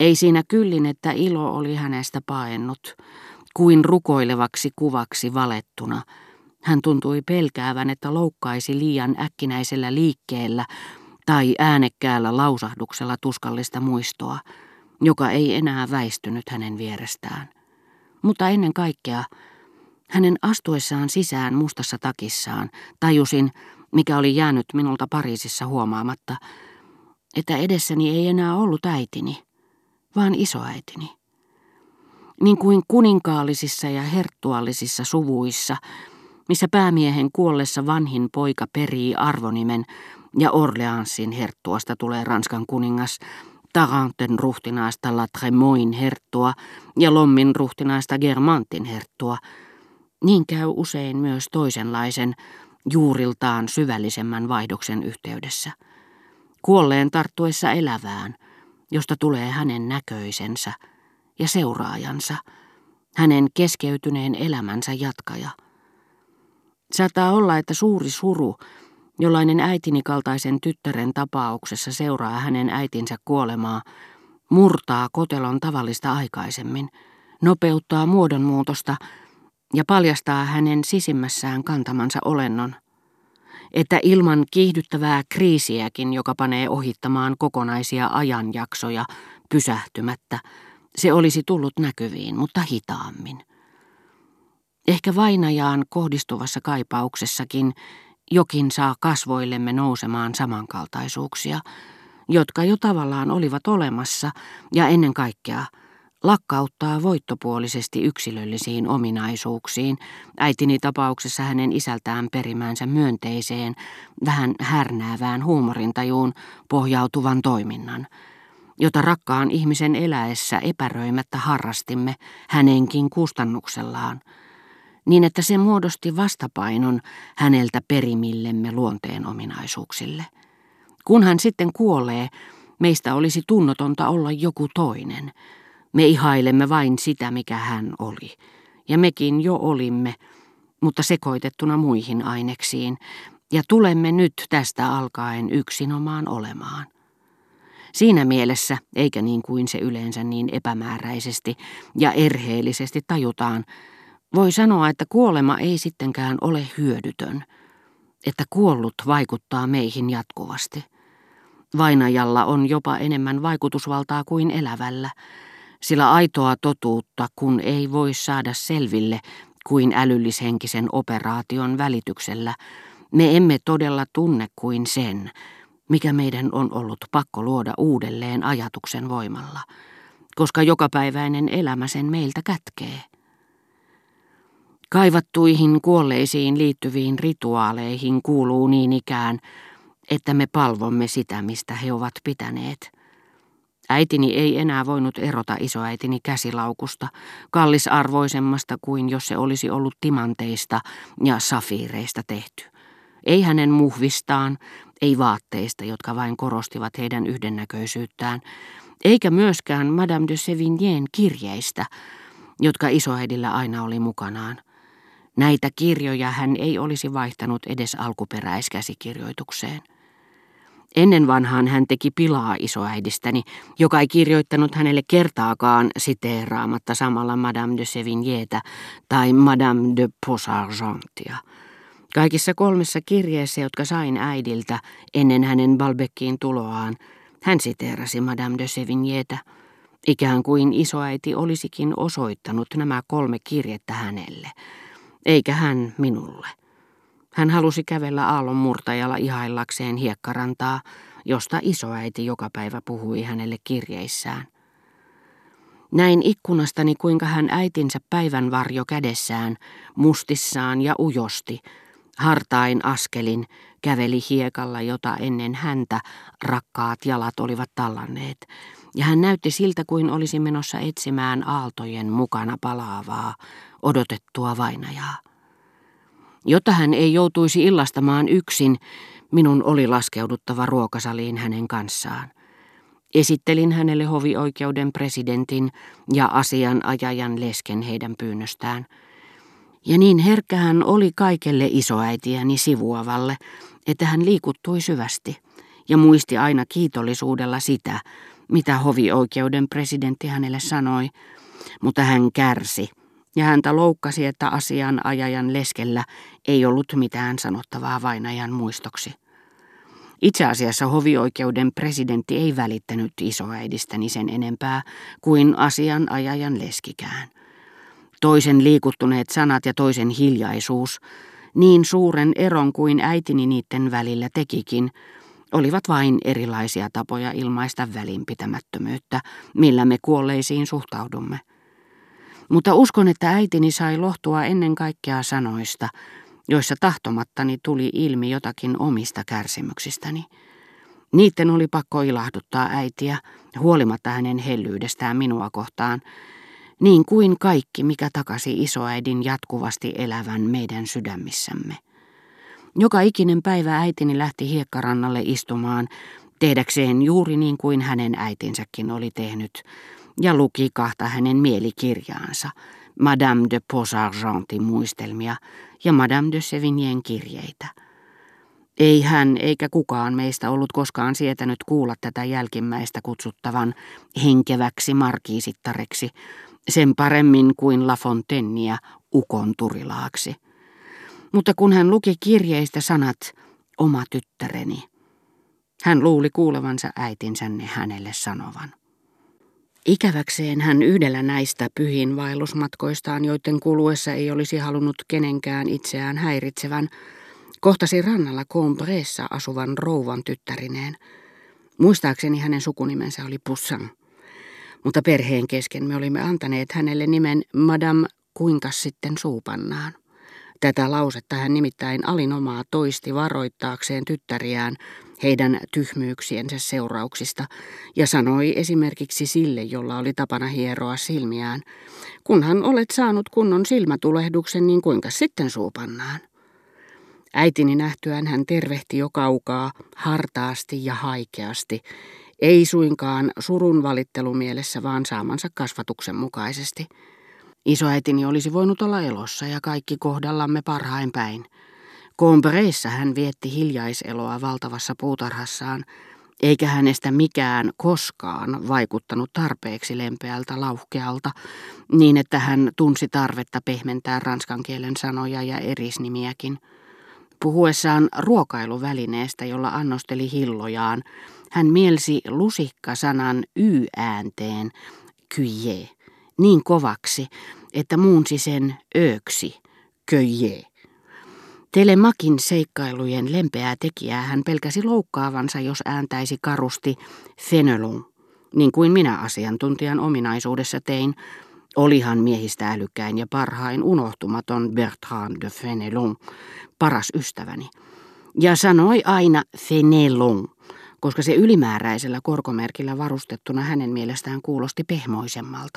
Ei siinä kyllin, että ilo oli hänestä paennut, kuin rukoilevaksi kuvaksi valettuna. Hän tuntui pelkäävän, että loukkaisi liian äkkinäisellä liikkeellä tai äänekkäällä lausahduksella tuskallista muistoa, joka ei enää väistynyt hänen vierestään. Mutta ennen kaikkea, hänen astuessaan sisään mustassa takissaan, tajusin, mikä oli jäänyt minulta Pariisissa huomaamatta, että edessäni ei enää ollut äitini, vaan isoäitini. Niin kuin kuninkaallisissa ja herttuallisissa suvuissa, missä päämiehen kuollessa vanhin poika perii arvonimen ja Orleansin herttuasta tulee Ranskan kuningas, Taranten ruhtinaasta La Tremoin herttua ja Lommin ruhtinaasta Germantin herttua, niin käy usein myös toisenlaisen, juuriltaan syvällisemmän vaihdoksen yhteydessä. Kuolleen tarttuessa elävään, josta tulee hänen näköisensä ja seuraajansa, hänen keskeytyneen elämänsä jatkaja. Saattaa olla, että suuri suru, jollainen äitini kaltaisen tyttären tapauksessa seuraa hänen äitinsä kuolemaa, murtaa kotelon tavallista aikaisemmin, nopeuttaa muodonmuutosta ja paljastaa hänen sisimmässään kantamansa olennon. Että ilman kiihdyttävää kriisiäkin, joka panee ohittamaan kokonaisia ajanjaksoja pysähtymättä, se olisi tullut näkyviin, mutta hitaammin. Ehkä vainajaan kohdistuvassa kaipauksessakin jokin saa kasvoillemme nousemaan samankaltaisuuksia, jotka jo tavallaan olivat olemassa ja ennen kaikkea – lakkauttaa voittopuolisesti yksilöllisiin ominaisuuksiin, äitini tapauksessa hänen isältään perimäänsä myönteiseen, vähän härnäävään huumorintajuun pohjautuvan toiminnan, jota rakkaan ihmisen eläessä epäröimättä harrastimme hänenkin kustannuksellaan, niin että se muodosti vastapainon häneltä perimillemme luonteen ominaisuuksille. Kun hän sitten kuolee, meistä olisi tunnotonta olla joku toinen – me ihailemme vain sitä, mikä hän oli. Ja mekin jo olimme, mutta sekoitettuna muihin aineksiin, ja tulemme nyt tästä alkaen yksinomaan olemaan. Siinä mielessä, eikä niin kuin se yleensä niin epämääräisesti ja erheellisesti tajutaan, voi sanoa, että kuolema ei sittenkään ole hyödytön, että kuollut vaikuttaa meihin jatkuvasti. Vainajalla on jopa enemmän vaikutusvaltaa kuin elävällä, sillä aitoa totuutta kun ei voi saada selville kuin älyllishenkisen operaation välityksellä, me emme todella tunne kuin sen, mikä meidän on ollut pakko luoda uudelleen ajatuksen voimalla, koska jokapäiväinen elämä sen meiltä kätkee. Kaivattuihin kuolleisiin liittyviin rituaaleihin kuuluu niin ikään, että me palvomme sitä, mistä he ovat pitäneet. Äitini ei enää voinut erota isoäitini käsilaukusta, kallisarvoisemmasta kuin jos se olisi ollut timanteista ja safiireista tehty. Ei hänen muhvistaan, ei vaatteista, jotka vain korostivat heidän yhdennäköisyyttään, eikä myöskään Madame de Sévignien kirjeistä, jotka isoäidillä aina oli mukanaan. Näitä kirjoja hän ei olisi vaihtanut edes alkuperäiskäsikirjoitukseen. Ennen vanhaan hän teki pilaa isoäidistäni, joka ei kirjoittanut hänelle kertaakaan siteeraamatta samalla Madame de Sevignétä tai Madame de Posargentia. Kaikissa kolmessa kirjeessä, jotka sain äidiltä ennen hänen Balbekkiin tuloaan, hän siteerasi Madame de Sevignétä, ikään kuin isoäiti olisikin osoittanut nämä kolme kirjettä hänelle, eikä hän minulle. Hän halusi kävellä aallon murtajalla ihaillakseen hiekkarantaa, josta isoäiti joka päivä puhui hänelle kirjeissään. Näin ikkunastani, kuinka hän äitinsä päivän varjo kädessään, mustissaan ja ujosti, hartain askelin, käveli hiekalla, jota ennen häntä rakkaat jalat olivat tallanneet, ja hän näytti siltä kuin olisi menossa etsimään aaltojen mukana palaavaa, odotettua vainajaa. Jotta hän ei joutuisi illastamaan yksin, minun oli laskeuduttava ruokasaliin hänen kanssaan. Esittelin hänelle hovioikeuden presidentin ja asianajajan lesken heidän pyynnöstään. Ja niin herkkä hän oli kaikelle isoäitiäni sivuavalle, että hän liikuttui syvästi ja muisti aina kiitollisuudella sitä, mitä hovioikeuden presidentti hänelle sanoi, mutta hän kärsi ja häntä loukkasi, että asianajajan leskellä ei ollut mitään sanottavaa vainajan muistoksi. Itse asiassa hovioikeuden presidentti ei välittänyt isoäidistäni sen enempää kuin asianajajan leskikään. Toisen liikuttuneet sanat ja toisen hiljaisuus, niin suuren eron kuin äitini niiden välillä tekikin, olivat vain erilaisia tapoja ilmaista välinpitämättömyyttä, millä me kuolleisiin suhtaudumme. Mutta uskon, että äitini sai lohtua ennen kaikkea sanoista, joissa tahtomattani tuli ilmi jotakin omista kärsimyksistäni. Niiden oli pakko ilahduttaa äitiä, huolimatta hänen hellyydestään minua kohtaan, niin kuin kaikki, mikä takasi isoäidin jatkuvasti elävän meidän sydämissämme. Joka ikinen päivä äitini lähti hiekkarannalle istumaan, tehdäkseen juuri niin kuin hänen äitinsäkin oli tehnyt, ja luki kahta hänen mielikirjaansa, Madame de Posargentin muistelmia ja Madame de Sevignien kirjeitä. Ei hän eikä kukaan meistä ollut koskaan sietänyt kuulla tätä jälkimmäistä kutsuttavan henkeväksi markiisittareksi, sen paremmin kuin La Fontaineia ukon turilaaksi. Mutta kun hän luki kirjeistä sanat, oma tyttäreni, hän luuli kuulevansa äitinsänne hänelle sanovan. Ikäväkseen hän yhdellä näistä pyhin vaellusmatkoistaan, joiden kuluessa ei olisi halunnut kenenkään itseään häiritsevän, kohtasi rannalla Combreessa asuvan rouvan tyttärineen. Muistaakseni hänen sukunimensä oli Poussin. Mutta perheen kesken me olimme antaneet hänelle nimen Madame kuinka sitten suupannaan. Tätä lausetta hän nimittäin alinomaa toisti varoittaakseen tyttäriään heidän tyhmyyksiensä seurauksista ja sanoi esimerkiksi sille, jolla oli tapana hieroa silmiään, kunhan olet saanut kunnon silmätulehduksen, niin kuinka sitten suupannaan? Äitini nähtyään hän tervehti jo kaukaa, hartaasti ja haikeasti, ei suinkaan surun valittelumielessä, vaan saamansa kasvatuksen mukaisesti. Isoäitini olisi voinut olla elossa ja kaikki kohdallamme parhain päin. Combreissa hän vietti hiljaiseloa valtavassa puutarhassaan, eikä hänestä mikään koskaan vaikuttanut tarpeeksi lempeältä lauhkealta, niin että hän tunsi tarvetta pehmentää ranskan kielen sanoja ja erisnimiäkin. Puhuessaan ruokailuvälineestä, jolla annosteli hillojaan, hän mielsi lusikka-sanan y-äänteen, kyje, niin kovaksi, että muunsi sen ööksi, köje. Telemakin seikkailujen lempeää tekijää hän pelkäsi loukkaavansa, jos ääntäisi karusti fenelon, niin kuin minä asiantuntijan ominaisuudessa tein, olihan miehistä älykkäin ja parhain unohtumaton Bertrand de Fenelon, paras ystäväni. Ja sanoi aina Fenelon, koska se ylimääräisellä korkomerkillä varustettuna hänen mielestään kuulosti pehmoisemmalta.